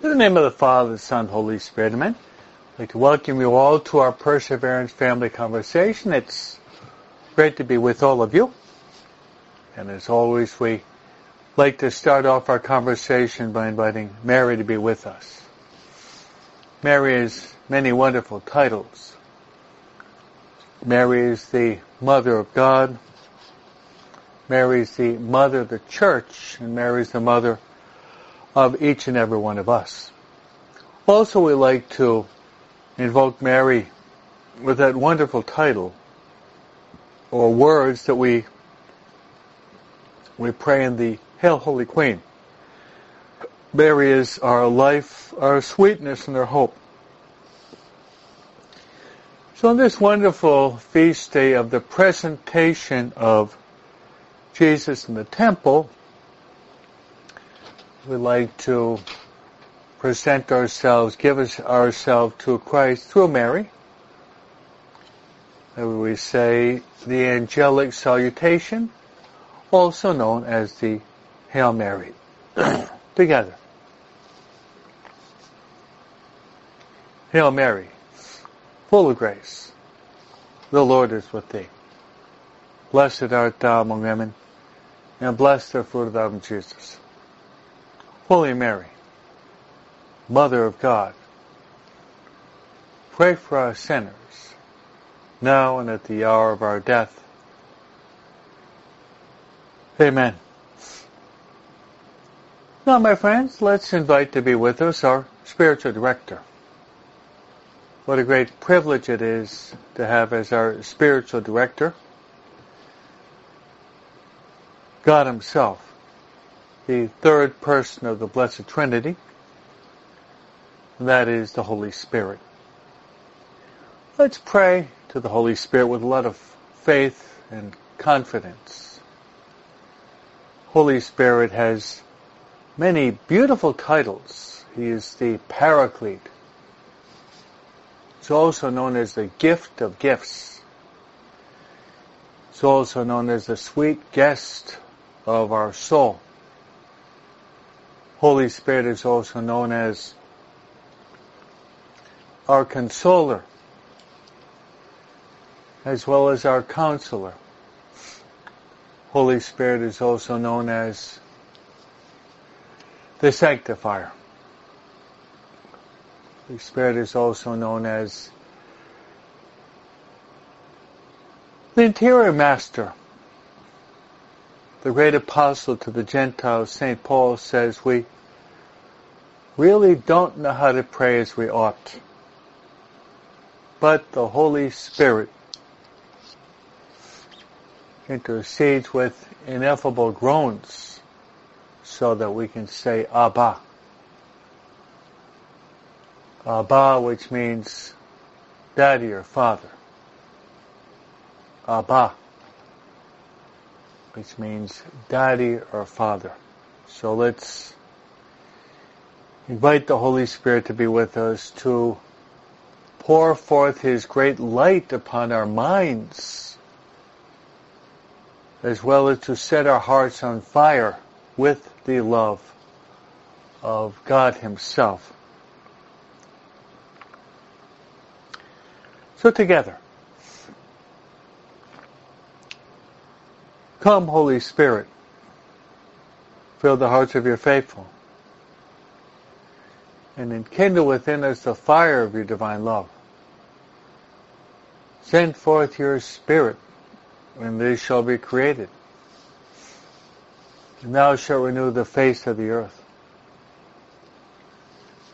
In the name of the Father, the Son, Holy Spirit, Amen. I'd like to welcome you all to our Perseverance Family Conversation. It's great to be with all of you. And as always, we like to start off our conversation by inviting Mary to be with us. Mary has many wonderful titles. Mary is the Mother of God. Mary is the Mother of the Church, and Mary is the Mother of each and every one of us. Also, we like to invoke Mary with that wonderful title or words that we we pray in the Hail Holy Queen. Mary is our life, our sweetness, and our hope. So on this wonderful feast day of the presentation of Jesus in the temple, we like to present ourselves, give us ourselves to Christ through Mary. And we say the angelic salutation, also known as the Hail Mary. Together. Hail Mary, full of grace, the Lord is with thee. Blessed art thou among women, and blessed the fruit of thy womb, Jesus. Holy Mary, Mother of God, pray for us sinners, now and at the hour of our death. Amen. Now, my friends, let's invite to be with us our spiritual director. What a great privilege it is to have as our spiritual director God Himself, the third person of the Blessed Trinity, that is the Holy Spirit. Let's pray to the Holy Spirit with a lot of faith and confidence. Holy Spirit has many beautiful titles. He is the Paraclete. He's also known as the gift of gifts. He's also known as the sweet guest of our soul. Holy Spirit is also known as our consoler, as well as our counselor. Holy Spirit is also known as the sanctifier. Holy Spirit is also known as the interior master. The great apostle to the Gentiles, St. Paul, says we really don't know how to pray as we ought. But the Holy Spirit intercedes with ineffable groans so that we can say Abba. Abba, which means daddy or father. Abba, which means daddy or father. So let's invite the Holy Spirit to be with us to pour forth His great light upon our minds, as well as to set our hearts on fire with the love of God Himself. So together, come Holy Spirit, fill the hearts of your faithful, and enkindle within us the fire of your divine love. Send forth your Spirit, and they shall be created. And thou shalt renew the face of the earth.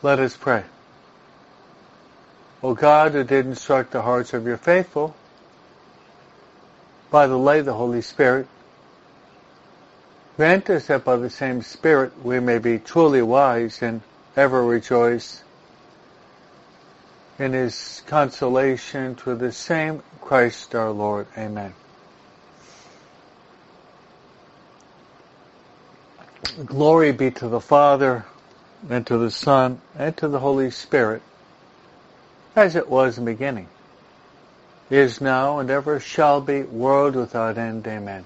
Let us pray. O God, who did instruct the hearts of your faithful, by the light of the Holy Spirit, grant us that by the same Spirit we may be truly wise and ever rejoice in his consolation through the same Christ our Lord. Amen. Glory be to the Father, and to the Son, and to the Holy Spirit, as it was in the beginning, is now, and ever shall be, world without end. Amen.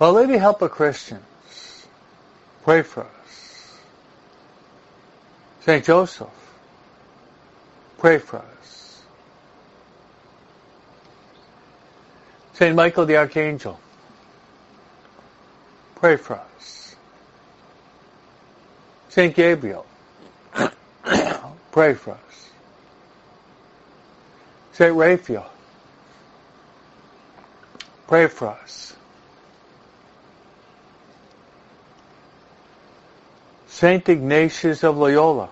Our Lady help of Christians Pray for us. St. Joseph, pray for us. St. Michael the Archangel, pray for us. St. Gabriel, pray for us. St. Raphael, pray for us. Saint Ignatius of Loyola,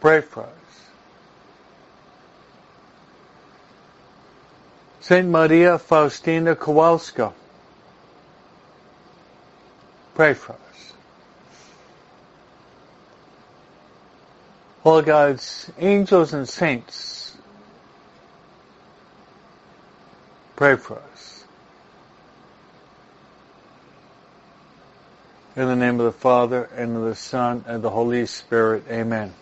pray for us. Saint Maria Faustina Kowalska, pray for us. All God's angels and saints, pray for us. In the name of the Father, and of the Son, and the Holy Spirit. Amen.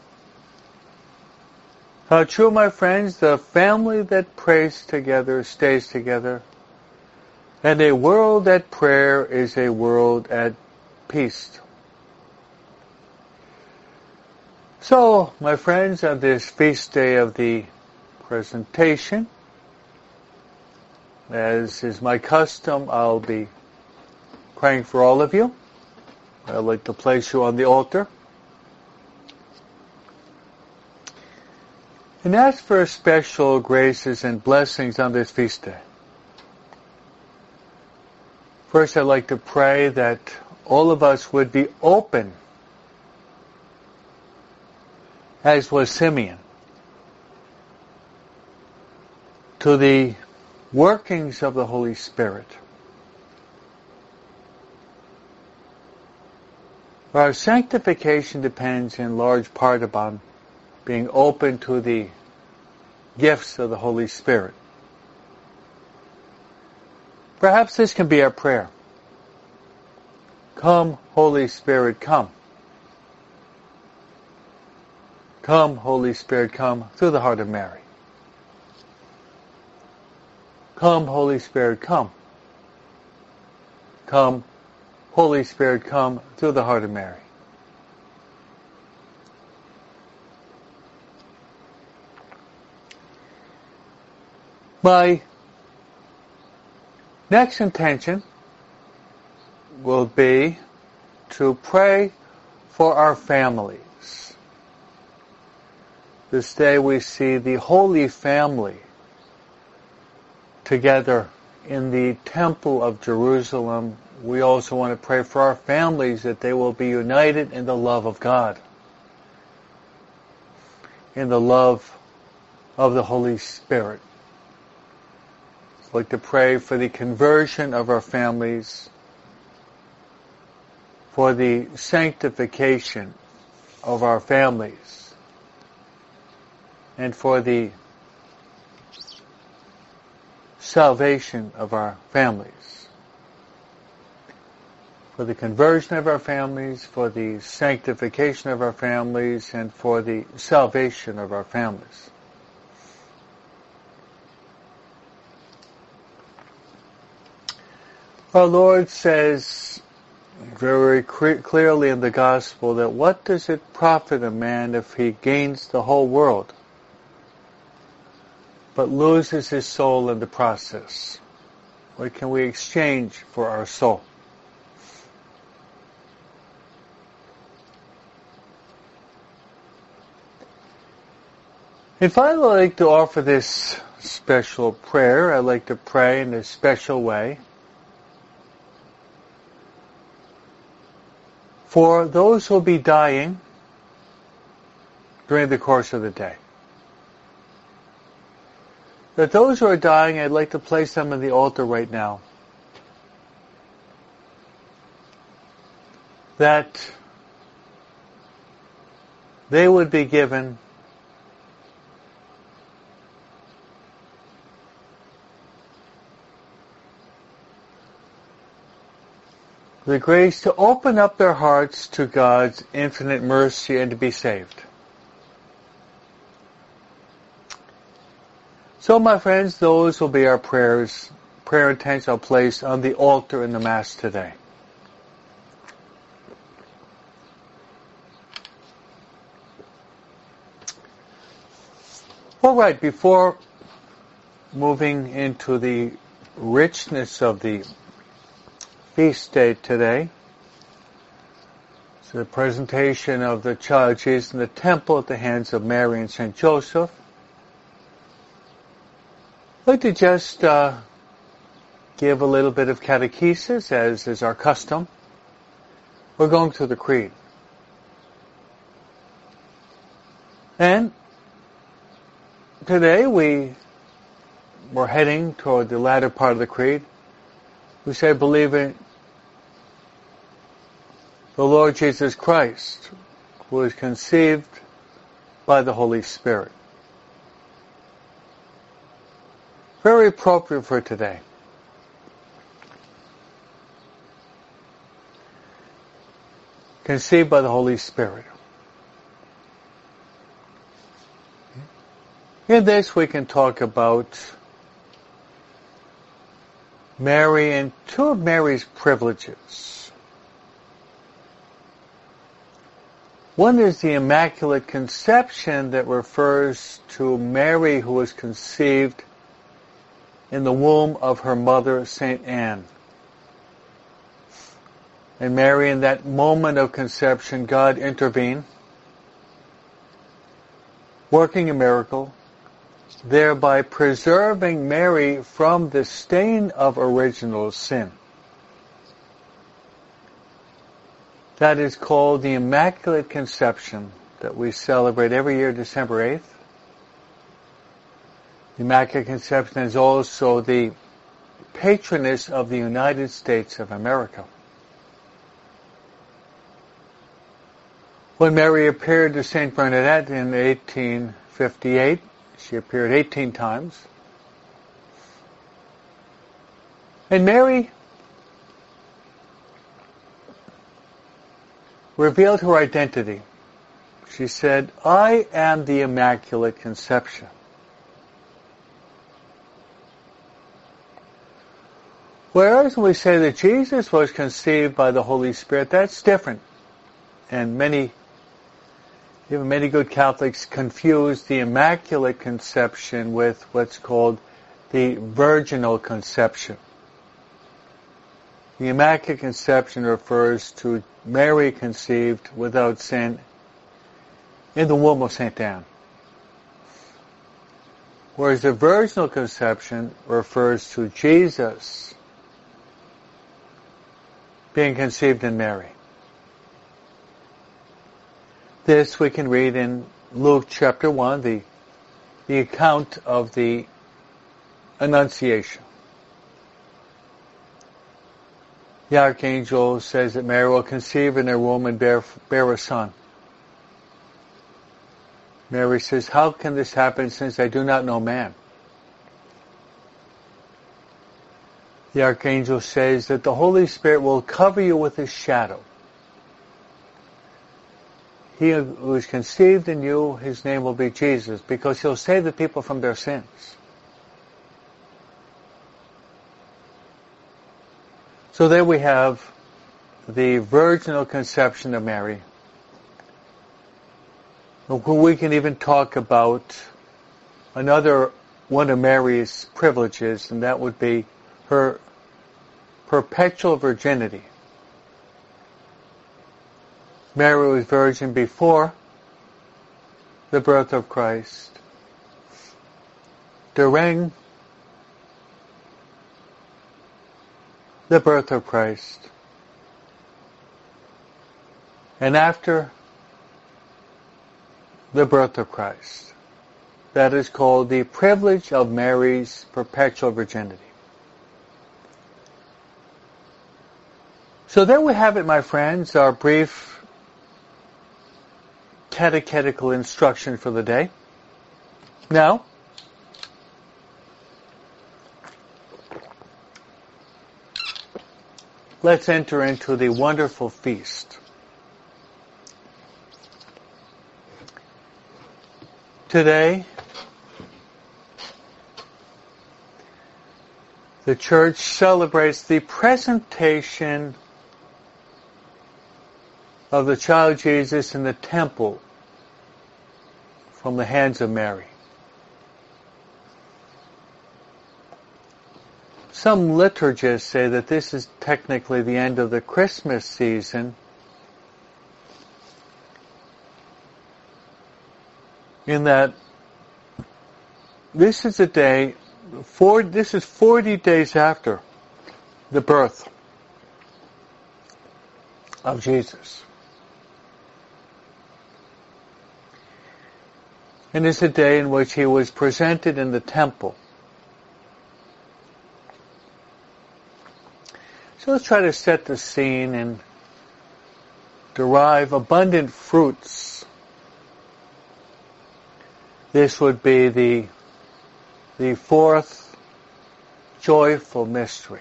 How true, my friends, the family that prays together stays together, and a world at prayer is a world at peace. So, my friends, on this feast day of the presentation, as is my custom, I'll be praying for all of you. I'd like to place you on the altar. And ask for special graces and blessings on this feast day. First, I'd like to pray that all of us would be open, as was Simeon, to the workings of the Holy Spirit. Our sanctification depends in large part upon being open to the gifts of the Holy Spirit. Perhaps this can be our prayer. Come, Holy Spirit, come. Come, Holy Spirit, come through the heart of Mary. Come, Holy Spirit, come. Come, Holy Spirit, come through the heart of Mary. My next intention will be to pray for our families. This day we see the Holy Family together in the Temple of Jerusalem we also want to pray for our families that they will be united in the love of God, in the love of the Holy Spirit. I'd like to pray for the conversion of our families, for the sanctification of our families, and for the salvation of our families for the conversion of our families, for the sanctification of our families, and for the salvation of our families. Our Lord says very clearly in the gospel that what does it profit a man if he gains the whole world but loses his soul in the process? What can we exchange for our soul? If I like to offer this special prayer, I like to pray in a special way for those who will be dying during the course of the day. That those who are dying, I'd like to place them on the altar right now. That they would be given the grace to open up their hearts to God's infinite mercy and to be saved. So my friends, those will be our prayers, prayer intents are placed on the altar in the Mass today. All right, before moving into the richness of the feast day today, so the presentation of the child Jesus in the temple at the hands of Mary and St. Joseph. I'd like to just uh, give a little bit of catechesis, as is our custom. We're going through the Creed. And today we we're heading toward the latter part of the creed. We say, believe in the Lord Jesus Christ, who was conceived by the Holy Spirit. Very appropriate for today. Conceived by the Holy Spirit. In this we can talk about Mary and two of Mary's privileges. One is the Immaculate Conception that refers to Mary who was conceived in the womb of her mother, St. Anne. And Mary, in that moment of conception, God intervened, working a miracle, thereby preserving Mary from the stain of original sin. That is called the Immaculate Conception that we celebrate every year December 8th. The Immaculate Conception is also the patroness of the United States of America. When Mary appeared to St. Bernadette in 1858, she appeared 18 times. And Mary revealed her identity. She said, I am the Immaculate Conception. Whereas when we say that Jesus was conceived by the Holy Spirit, that's different. And many, many good Catholics confuse the Immaculate Conception with what's called the virginal conception. The Immaculate Conception refers to Mary conceived without sin in the womb of St. Anne. Whereas the virginal conception refers to Jesus being conceived in Mary. This we can read in Luke chapter 1, the, the account of the Annunciation. The archangel says that Mary will conceive in her womb and bear, bear a son. Mary says, how can this happen since I do not know man? the archangel says that the Holy Spirit will cover you with his shadow. He who is conceived in you, his name will be Jesus, because he'll save the people from their sins. So there we have the virginal conception of Mary. We can even talk about another one of Mary's privileges, and that would be her perpetual virginity. Mary was virgin before the birth of Christ, during the birth of Christ, and after the birth of Christ. That is called the privilege of Mary's perpetual virginity. So there we have it, my friends, our brief catechetical instruction for the day. Now, let's enter into the wonderful feast. Today, the church celebrates the presentation of the child Jesus in the temple from the hands of Mary. Some liturgists say that this is technically the end of the Christmas season in that this is a day, four, this is 40 days after the birth of Jesus. And is the day in which he was presented in the temple. So let's try to set the scene and derive abundant fruits. This would be the, the fourth joyful mystery.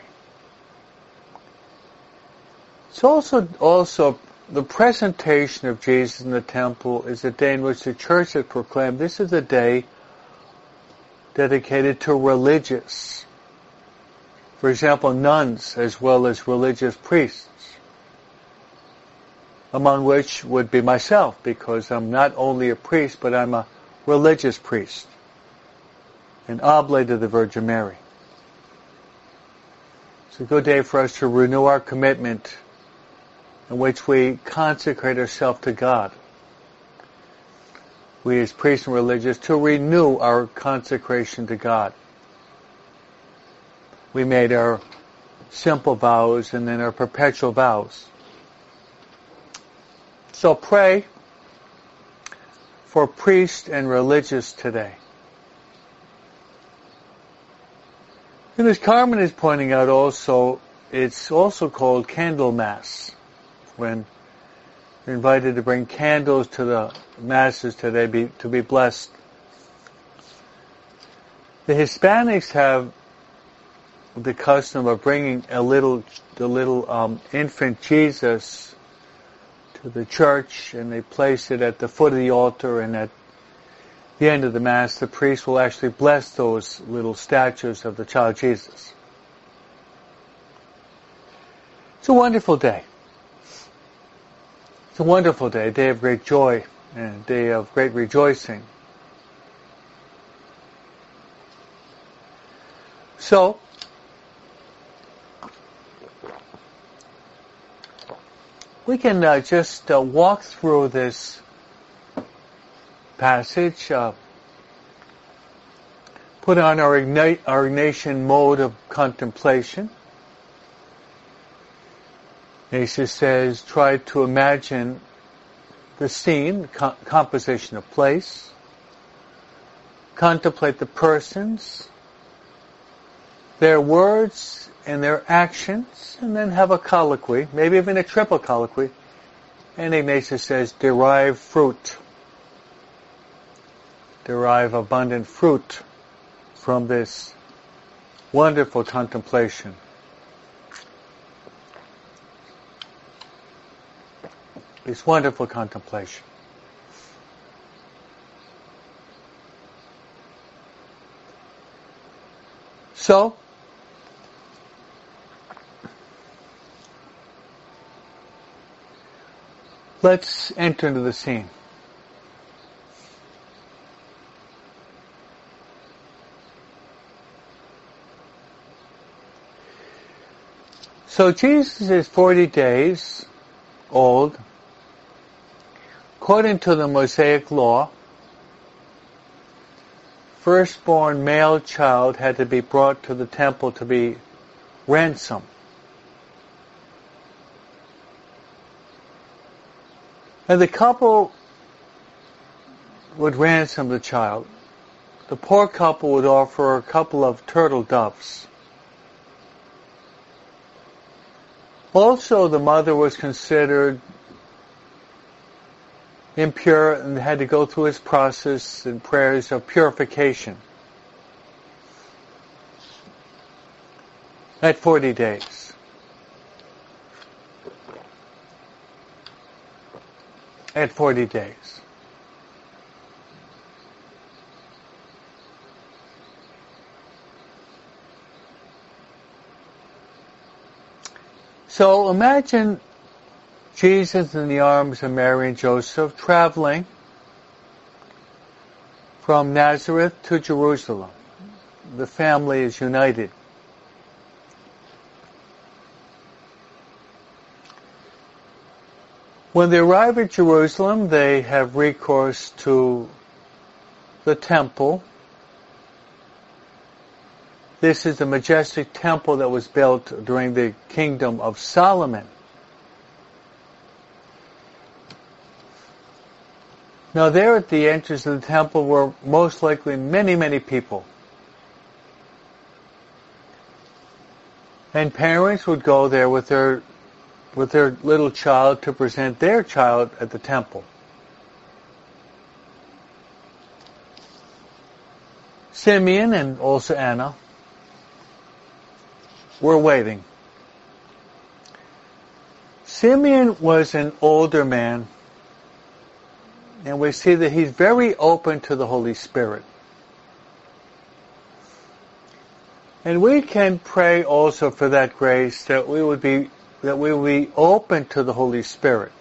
It's also, also the presentation of Jesus in the temple is a day in which the church has proclaimed this is a day dedicated to religious. For example, nuns as well as religious priests, among which would be myself because I'm not only a priest but I'm a religious priest, an oblate of the Virgin Mary. It's a good day for us to renew our commitment in which we consecrate ourselves to God. We as priests and religious to renew our consecration to God. We made our simple vows and then our perpetual vows. So pray for priests and religious today. And as Carmen is pointing out also, it's also called Candlemas when you're invited to bring candles to the masses today be, to be blessed. The Hispanics have the custom of bringing a little, the little um, infant Jesus to the church, and they place it at the foot of the altar, and at the end of the mass, the priest will actually bless those little statues of the child Jesus. It's a wonderful day. It's a wonderful day, a day of great joy and a day of great rejoicing. So, we can uh, just uh, walk through this passage, uh, put on our, ignite, our Ignatian mode of contemplation, Ignatius says, try to imagine the scene, co- composition of place, contemplate the persons, their words and their actions, and then have a colloquy, maybe even a triple colloquy. And Ignatius says, derive fruit. Derive abundant fruit from this wonderful contemplation. This wonderful contemplation. So, let's enter into the scene. So Jesus is 40 days old According to the Mosaic law, firstborn male child had to be brought to the temple to be ransomed. And the couple would ransom the child. The poor couple would offer a couple of turtle doves. Also, the mother was considered impure and had to go through his process and prayers of purification. At 40 days. At 40 days. So imagine Jesus in the arms of Mary and Joseph, traveling from Nazareth to Jerusalem. The family is united. When they arrive at Jerusalem, they have recourse to the temple. This is the majestic temple that was built during the kingdom of Solomon. Now there at the entrance of the temple were most likely many, many people. And parents would go there with their with their little child to present their child at the temple. Simeon and also Anna were waiting. Simeon was an older man, and we see that he's very open to the Holy Spirit. And we can pray also for that grace that we would be that we will be open to the Holy Spirit.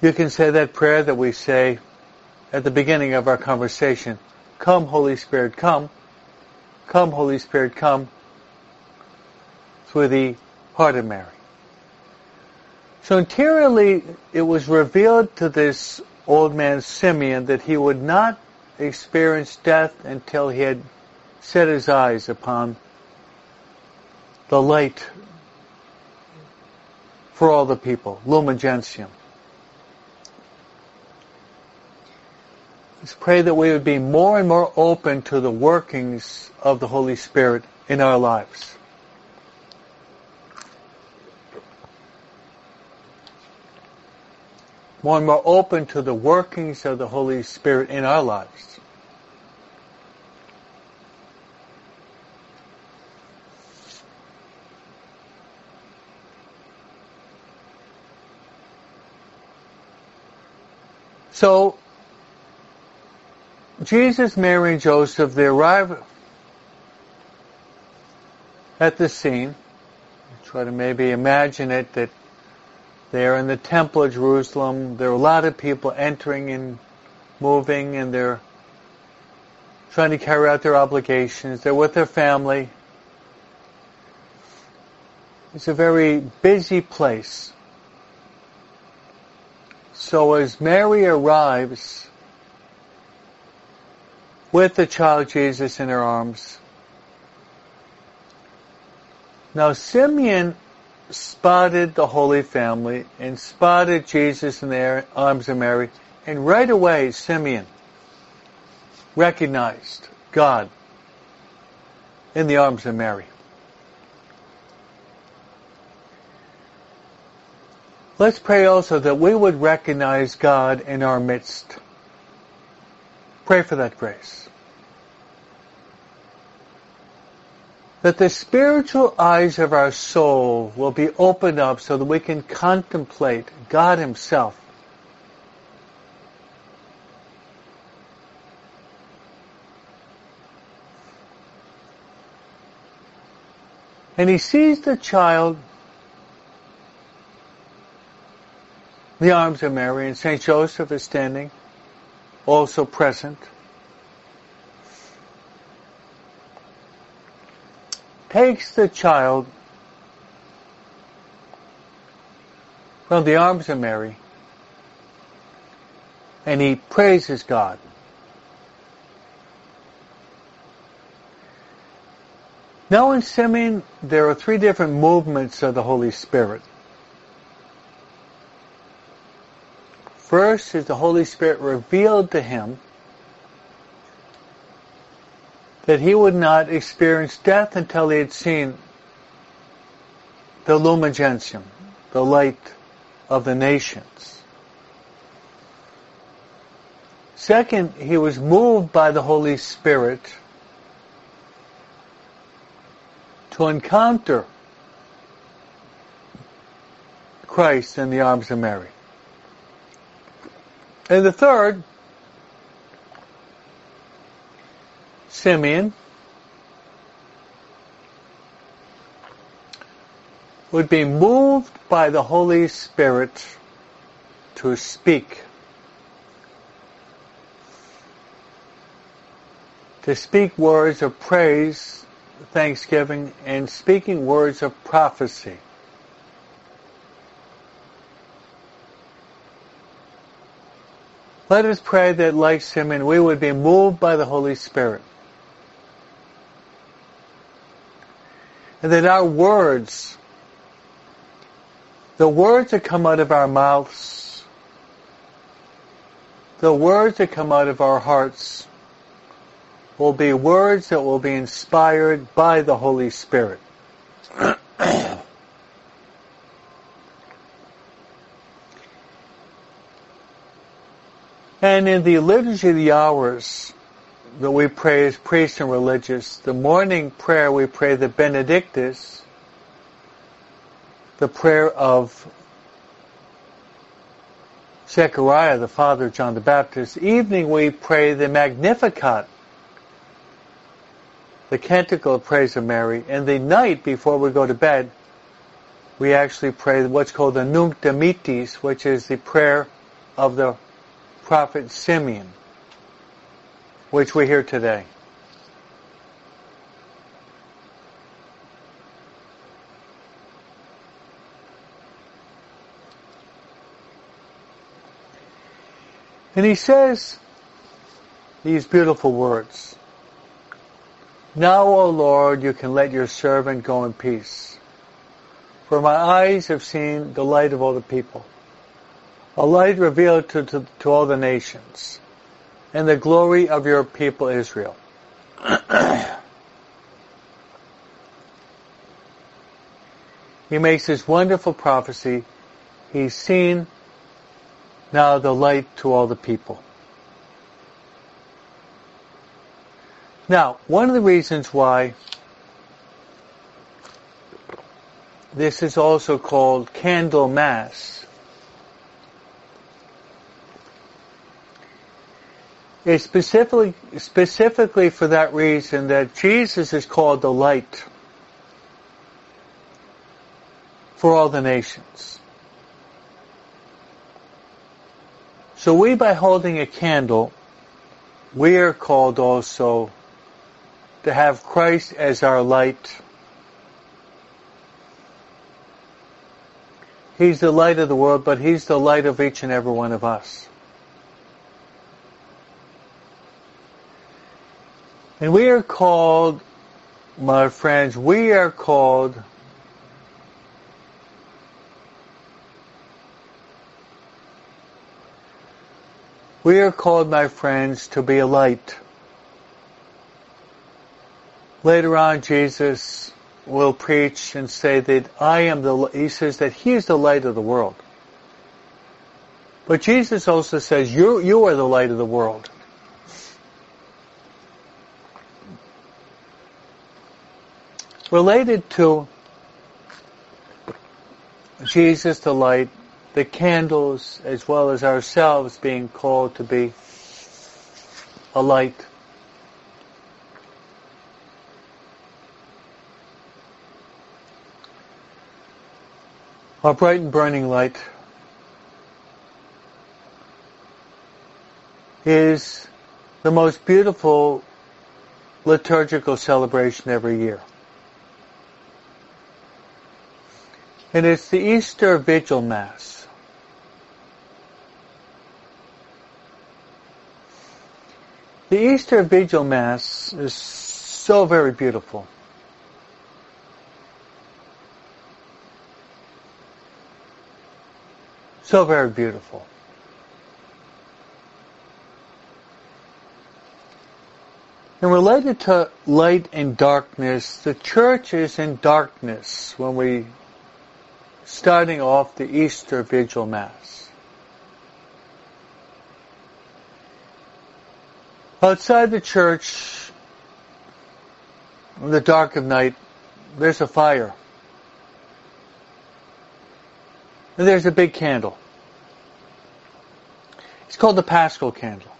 You can say that prayer that we say at the beginning of our conversation. Come, Holy Spirit, come. Come, Holy Spirit, come. Through the heart of Mary. So interiorly, it was revealed to this old man Simeon that he would not experience death until he had set his eyes upon the light for all the people, Lumen Gentium. Let's pray that we would be more and more open to the workings of the Holy Spirit in our lives. More and more open to the workings of the Holy Spirit in our lives. So, Jesus, Mary, and Joseph, they arrive at the scene. Try to maybe imagine it that they're in the Temple of Jerusalem. There are a lot of people entering and moving, and they're trying to carry out their obligations. They're with their family. It's a very busy place. So as Mary arrives with the child Jesus in her arms, now Simeon spotted the Holy Family and spotted Jesus in the arms of Mary, and right away Simeon recognized God in the arms of Mary. Let's pray also that we would recognize God in our midst. Pray for that grace. That the spiritual eyes of our soul will be opened up so that we can contemplate God Himself. And He sees the child The arms of Mary and St. Joseph is standing, also present. Takes the child from the arms of Mary and he praises God. Now in Simeon, there are three different movements of the Holy Spirit. First is the Holy Spirit revealed to him that he would not experience death until he had seen the Lumen Gentium, the light of the nations. Second, he was moved by the Holy Spirit to encounter Christ in the arms of Mary. And the third, Simeon, would be moved by the Holy Spirit to speak. To speak words of praise thanksgiving and speaking words of prophecy. Let us pray that like Simeon we would be moved by the Holy Spirit. And that our words, the words that come out of our mouths, the words that come out of our hearts, will be words that will be inspired by the Holy Spirit. and in the liturgy of the hours that we pray as priests and religious, the morning prayer we pray the Benedictus, the prayer of Zechariah, the father of John the Baptist. Evening we pray the Magnificat, the canticle of praise of Mary, and the night before we go to bed, we actually pray what's called the Nunc Dimittis, which is the prayer of the prophet Simeon, which we hear today. And he says these beautiful words. Now, O Lord, you can let your servant go in peace. For my eyes have seen the light of all the people, a light revealed to, to, to all the nations, and the glory of your people Israel. he makes this wonderful prophecy. He's seen now the light to all the people. Now, one of the reasons why this is also called Candlemas is specifically specifically for that reason that Jesus is called the light for all the nations. So we by holding a candle we are called also to have Christ as our light. He's the light of the world, but He's the light of each and every one of us. And we are called, my friends, we are called We are called, my friends, to be a light. Later on, Jesus will preach and say that I am the, he says that he is the light of the world. But Jesus also says, you, you are the light of the world. Related to Jesus the light, the candles, as well as ourselves being called to be a light. Our bright and burning light is the most beautiful liturgical celebration every year. And it's the Easter Vigil Mass. The Easter Vigil Mass is so very beautiful. So very beautiful. And related to light and darkness, the church is in darkness when we starting off the Easter Vigil Mass. Outside the church, in the dark of night, there's a fire. And there's a big candle. It's called the Paschal Candle.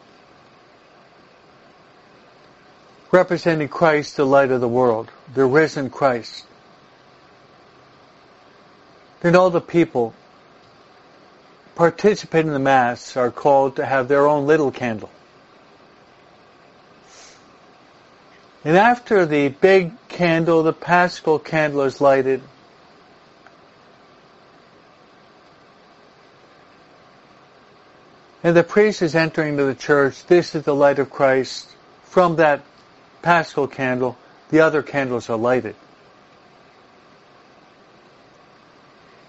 Representing Christ, the light of the world, the risen Christ. Then all the people participating in the Mass are called to have their own little candle. And after the big candle, the paschal candle is lighted. And the priest is entering to the church. This is the light of Christ. From that paschal candle, the other candles are lighted.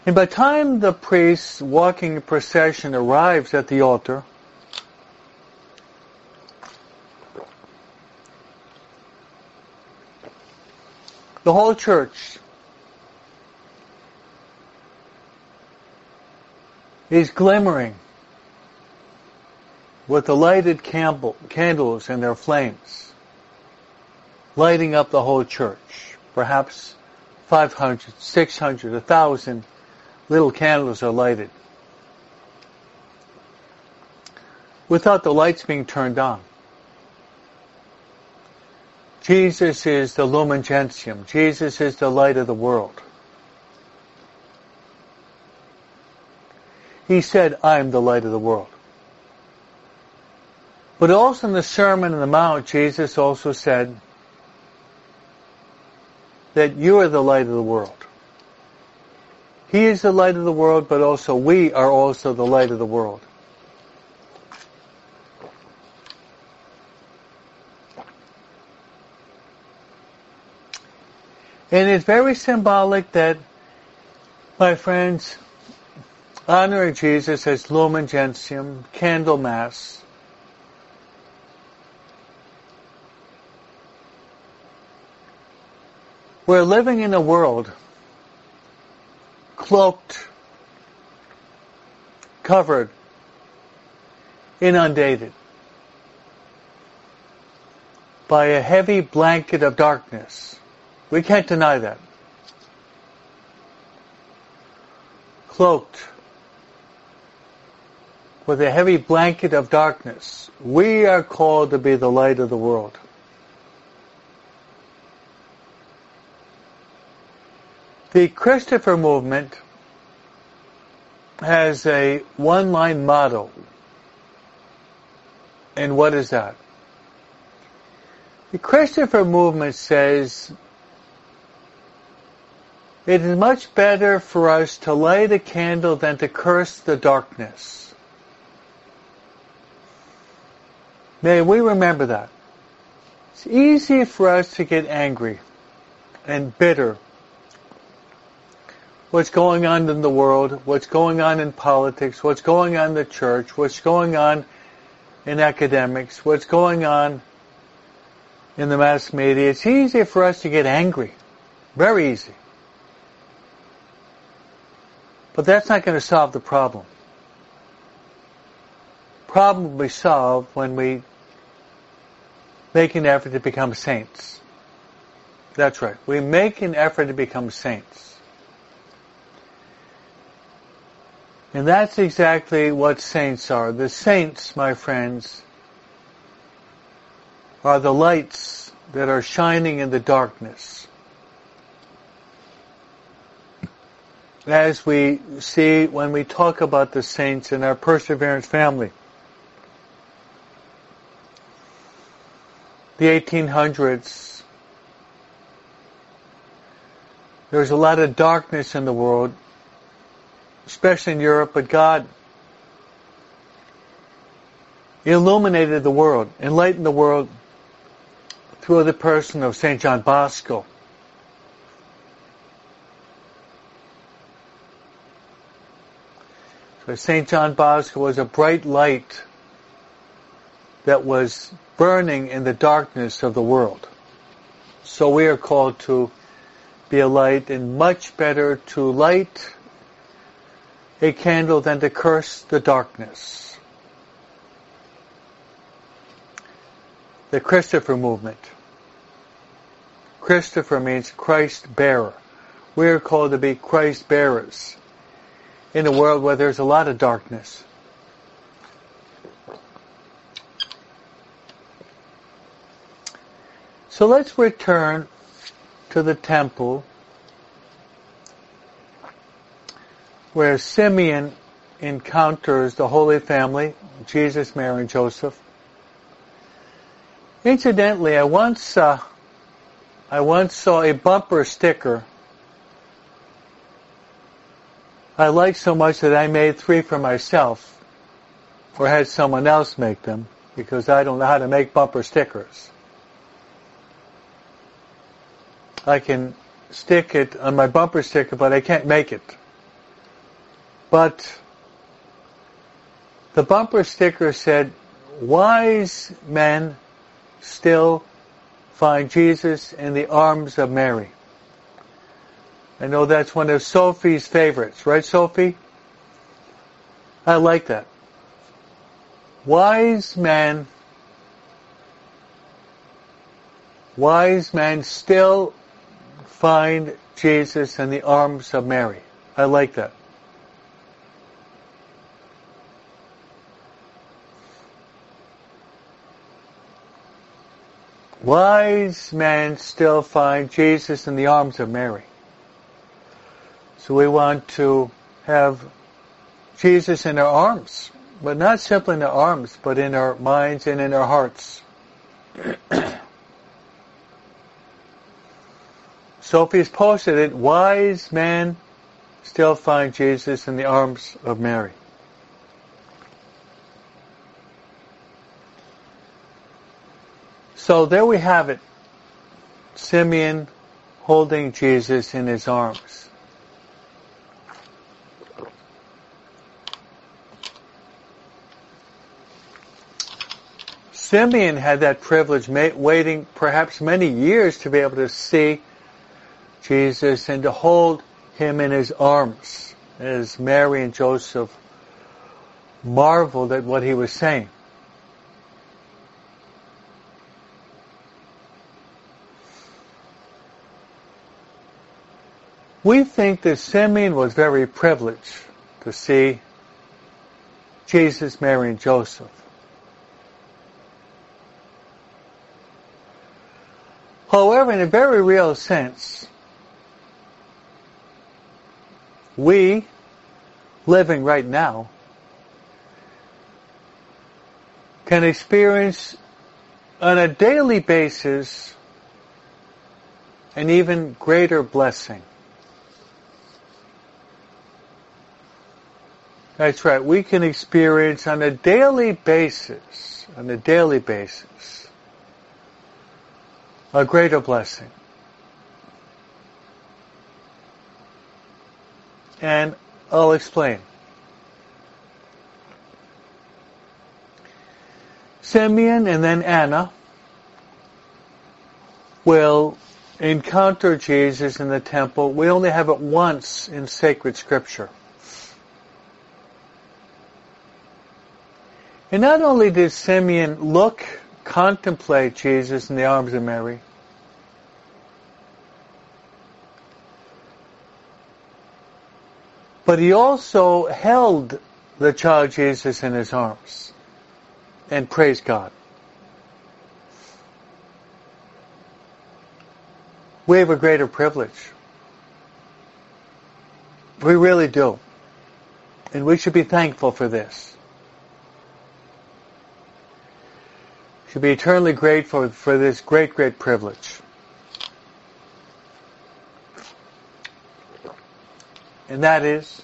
And by the time the priest walking in procession arrives at the altar, the whole church is glimmering with the lighted candles and their flames, lighting up the whole church. Perhaps 500, 600, 1,000 little candles are lighted without the lights being turned on. Jesus is the lumen gentium. Jesus is the light of the world. He said, I am the light of the world. But also in the Sermon on the Mount, Jesus also said that you are the light of the world. He is the light of the world, but also we are also the light of the world. And it's very symbolic that, my friends, honoring Jesus as Lumen Gentium, Candlemas, We're living in a world cloaked, covered, inundated by a heavy blanket of darkness. We can't deny that. Cloaked with a heavy blanket of darkness. We are called to be the light of the world. The Christopher movement has a one-line motto. And what is that? The Christopher movement says it is much better for us to light a candle than to curse the darkness. May we remember that. It's easy for us to get angry and bitter what's going on in the world, what's going on in politics, what's going on in the church, what's going on in academics, what's going on in the mass media. It's easy for us to get angry. Very easy. But that's not going to solve the problem. Problem will be solved when we make an effort to become saints. That's right. We make an effort to become saints. And that's exactly what saints are. The saints, my friends, are the lights that are shining in the darkness. As we see when we talk about the saints in our perseverance family. The 1800s, there was a lot of darkness in the world especially in Europe, but God illuminated the world, enlightened the world through the person of St. John Bosco. So St. John Bosco was a bright light that was burning in the darkness of the world. So we are called to be a light and much better to light a candle than to curse the darkness. The Christopher movement. Christopher means Christ bearer. We are called to be Christ bearers in a world where there's a lot of darkness. So let's return to the temple where Simeon encounters the Holy Family, Jesus, Mary, and Joseph. Incidentally, I once uh, I once saw a bumper sticker I liked so much that I made three for myself or had someone else make them because I don't know how to make bumper stickers. I can stick it on my bumper sticker, but I can't make it. But the bumper sticker said, wise men still find Jesus in the arms of Mary. I know that's one of Sophie's favorites, right Sophie? I like that. Wise men, wise men still find Jesus in the arms of Mary. I like that. Wise men still find Jesus in the arms of Mary. So we want to have Jesus in our arms, but not simply in our arms, but in our minds and in our hearts. Sophie's posted it, wise men still find Jesus in the arms of Mary. So there we have it. Simeon holding Jesus in his arms. Simeon had that privilege, waiting perhaps many years to be able to see Jesus and to hold him in his arms as Mary and Joseph marveled at what he was saying. We think that Simeon was very privileged to see Jesus, Mary, and Joseph. However, in a very real sense, we, living right now, can experience on a daily basis an even greater blessing. That's right. We can experience on a daily basis, on a daily basis, a greater blessing. And I'll explain. Simeon and then Anna will encounter Jesus in the temple. We only have it once in sacred scripture. And not only did Simeon look contemplate Jesus in the arms of Mary. But he also held the child Jesus in his arms and praised God. We have a greater privilege. We really do. And we should be thankful for this. Should be eternally grateful for this great, great privilege. And that is,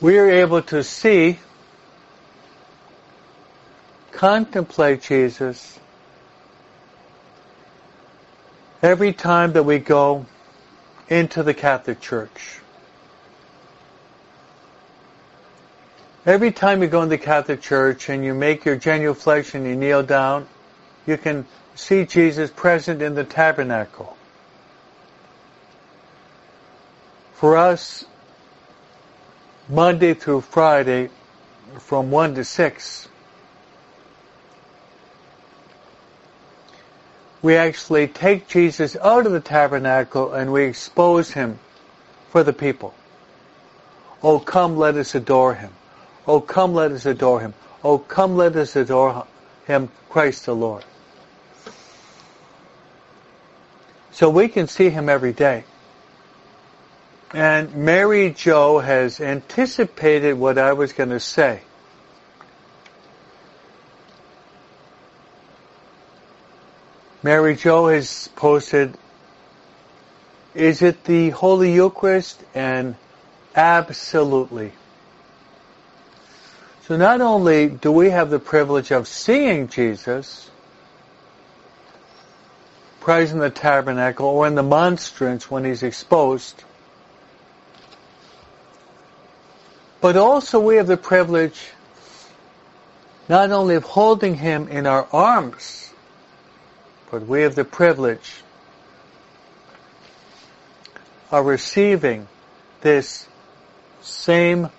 we are able to see, contemplate Jesus every time that we go into the Catholic Church. Every time you go in the Catholic Church and you make your genuflection, and you kneel down, you can see Jesus present in the tabernacle. For us, Monday through Friday, from 1 to 6, we actually take Jesus out of the tabernacle and we expose him for the people. Oh, come, let us adore him. Oh, come let us adore him. Oh, come let us adore him, Christ the Lord. So we can see him every day. And Mary Jo has anticipated what I was going to say. Mary Jo has posted, is it the Holy Eucharist? And absolutely. So not only do we have the privilege of seeing Jesus, praise in the tabernacle or in the monstrance when he's exposed, but also we have the privilege not only of holding him in our arms, but we have the privilege of receiving this same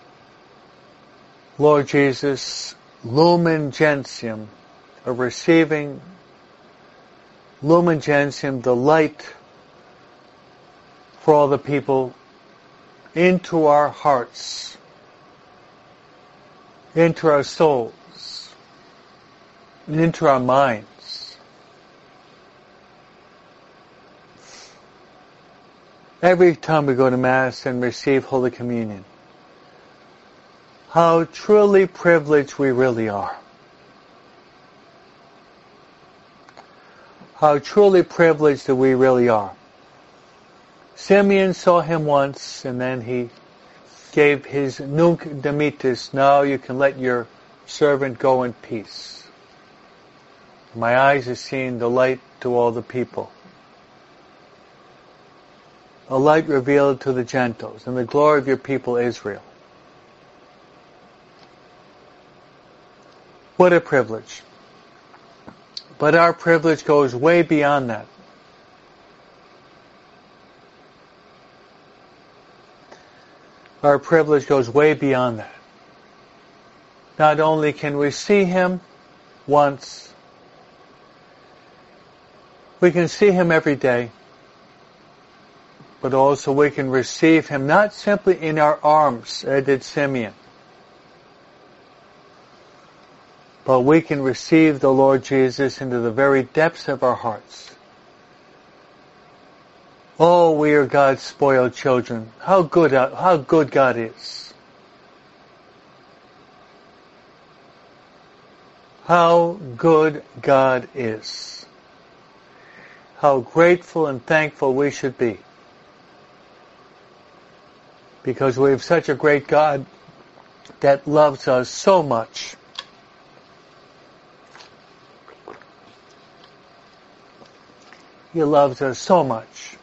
Lord Jesus lumen gentium, of receiving lumen gentium, the light for all the people, into our hearts, into our souls, and into our minds. Every time we go to Mass and receive Holy Communion, how truly privileged we really are. How truly privileged that we really are. Simeon saw him once and then he gave his nunc dimittis, now you can let your servant go in peace. My eyes have seen the light to all the people. A light revealed to the Gentiles and the glory of your people Israel. What a privilege. But our privilege goes way beyond that. Our privilege goes way beyond that. Not only can we see Him once, we can see Him every day, but also we can receive Him not simply in our arms, as did Simeon, but we can receive the Lord Jesus into the very depths of our hearts. Oh, we are God's spoiled children. How good, how good God is. How good God is. How grateful and thankful we should be. Because we have such a great God that loves us so much. He loves us so much.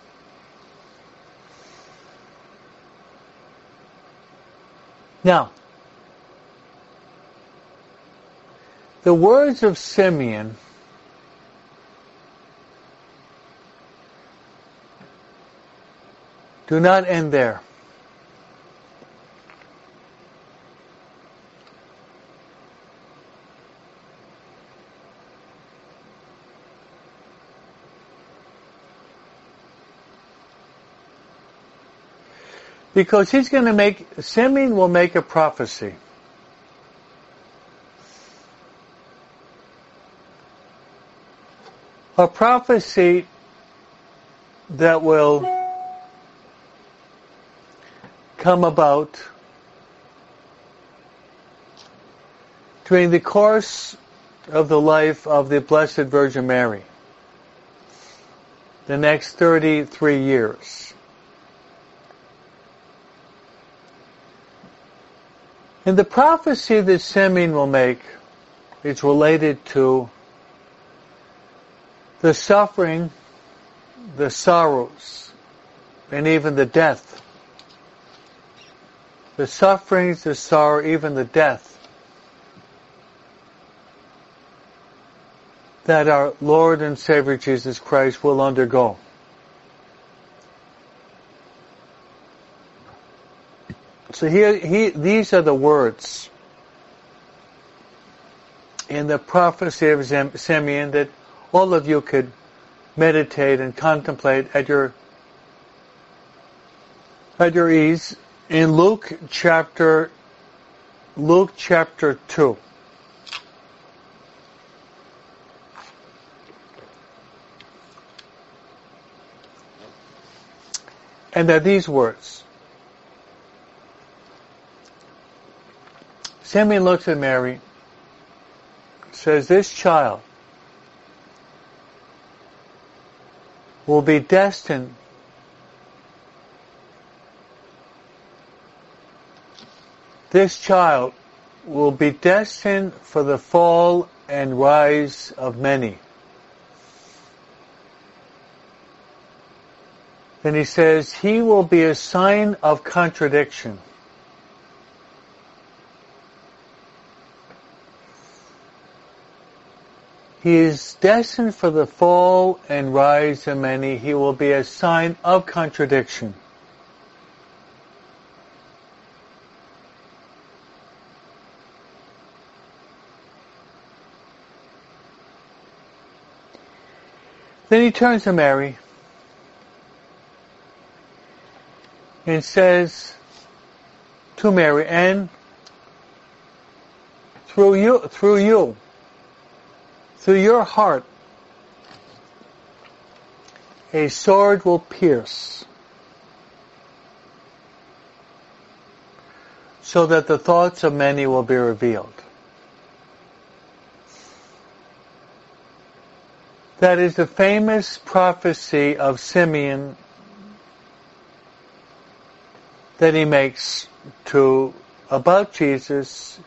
Now, the words of Simeon do not end there. Because he's going to make, Simeon will make a prophecy. A prophecy that will come about during the course of the life of the Blessed Virgin Mary. The next 33 years. And the prophecy that Simeon will make is related to the suffering, the sorrows, and even the death. The sufferings, the sorrow, even the death that our Lord and Savior Jesus Christ will undergo. So here, he, these are the words in the prophecy of Simeon that all of you could meditate and contemplate at your at your ease in Luke chapter Luke chapter 2. And are these words. Simeon looks at Mary, says, This child will be destined this child will be destined for the fall and rise of many. Then he says, he will be a sign of contradiction. He is destined for the fall and rise of many. He will be a sign of contradiction. Then he turns to Mary and says to Mary, and through you, through you, through your heart, a sword will pierce so that the thoughts of many will be revealed. That is the famous prophecy of Simeon that he makes to about Jesus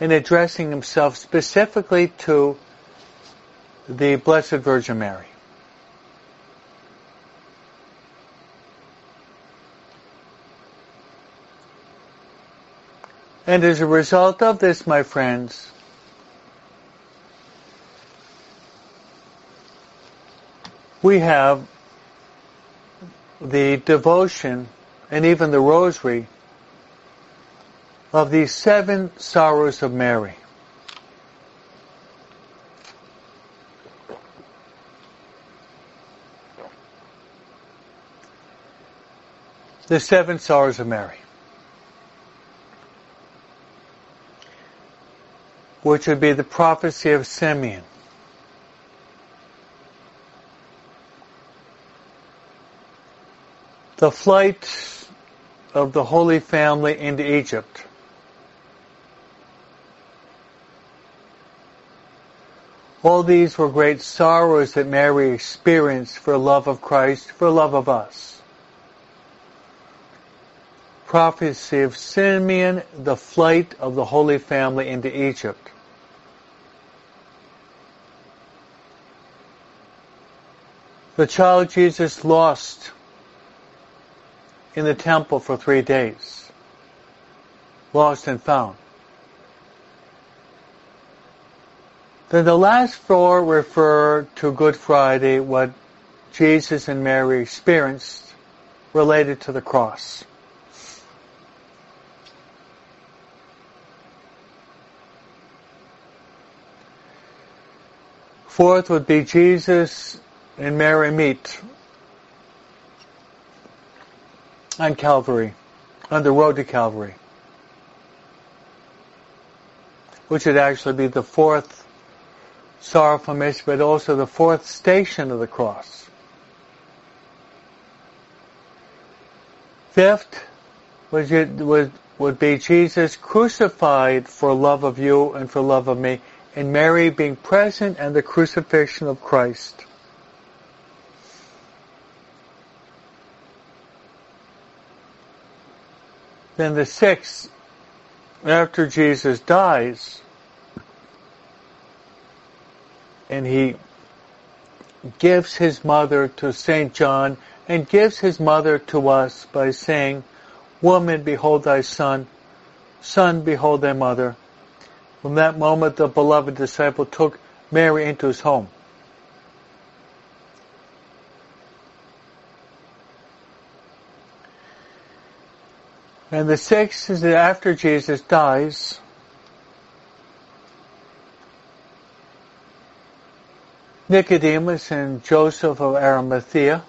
in addressing himself specifically to the Blessed Virgin Mary. And as a result of this, my friends, we have the devotion and even the rosary of these seven sorrows of Mary. The seven sorrows of Mary. Which would be the prophecy of Simeon. the flight of the Holy Family into Egypt. All these were great sorrows that Mary experienced for love of Christ, for love of us. Prophecy of Simeon, the flight of the Holy Family into Egypt. The child Jesus lost in the temple for three days, lost and found. Then the last four refer to Good Friday, what Jesus and Mary experienced related to the cross. Fourth would be Jesus and Mary meet on Calvary, on the road to Calvary, which would actually be the fourth sorrowful mystery, but also the fourth station of the cross. Fifth would, would be Jesus crucified for love of you and for love of me, and Mary being present at the crucifixion of Christ. Then the sixth, after Jesus dies, and he gives his mother to St. John and gives his mother to us by saying, Woman, behold thy son. Son, behold thy mother. From that moment, the beloved disciple took Mary into his home. And the sixth is that after Jesus dies, Nicodemus and Joseph of Arimathea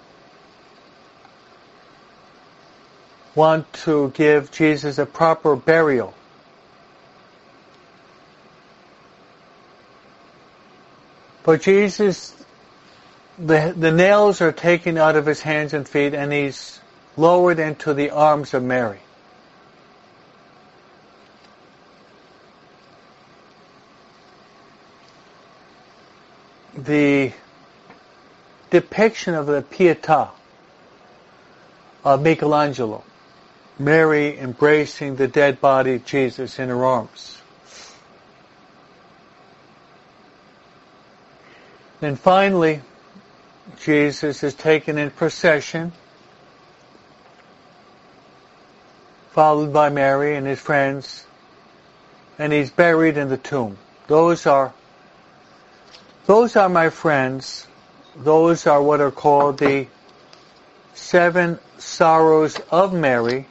want to give Jesus a proper burial. But Jesus, the, the nails are taken out of his hands and feet and he's lowered into the arms of Mary. the depiction of the Pietà of Michelangelo. Mary embracing the dead body of Jesus in her arms. Then finally, Jesus is taken in procession, followed by Mary and his friends, and he's buried in the tomb. Those are, those are my friends. Those are what are called the seven sorrows of Mary.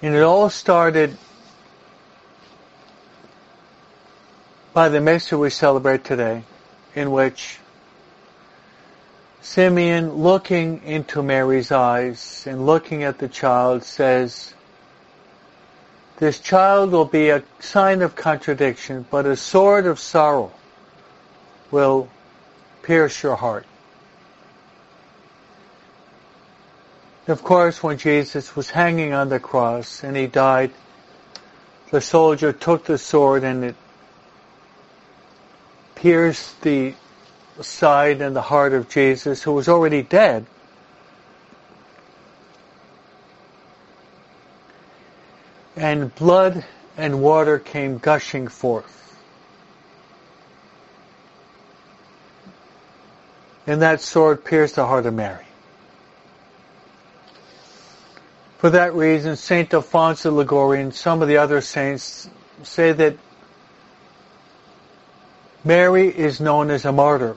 And it all started by the Mesa we celebrate today, in which Simeon, looking into Mary's eyes and looking at the child, says, This child will be a sign of contradiction, but a sword of sorrow will pierce your heart. Of course, when Jesus was hanging on the cross and he died, the soldier took the sword and it pierced the side and the heart of Jesus, who was already dead. And blood and water came gushing forth. And that sword pierced the heart of Mary. For that reason, Saint Alphonse Liguori and some of the other saints say that Mary is known as a martyr.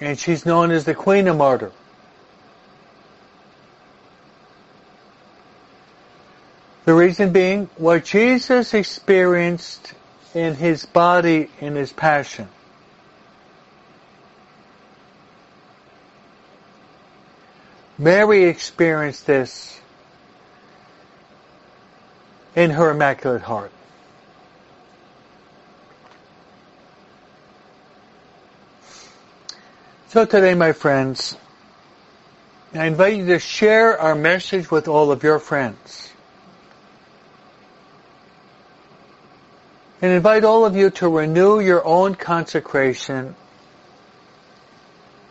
And she's known as the Queen of Martyr. The reason being what Jesus experienced in his body in his passion. Mary experienced this in her Immaculate Heart. So today, my friends, I invite you to share our message with all of your friends. And invite all of you to renew your own consecration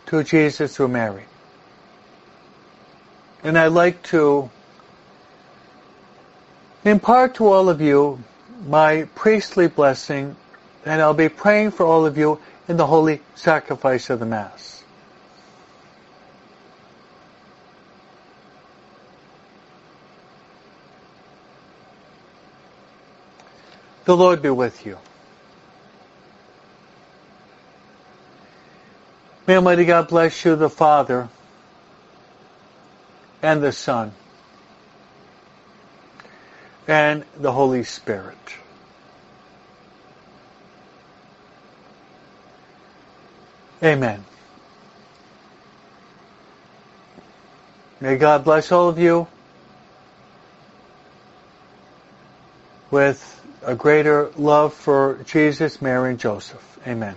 to Jesus through Mary. And I'd like to impart to all of you my priestly blessing, and I'll be praying for all of you in the holy sacrifice of the Mass. The Lord be with you. May Almighty God bless you, the Father, and the Son, and the Holy Spirit. Amen. May God bless all of you with a greater love for Jesus, Mary, and Joseph. Amen.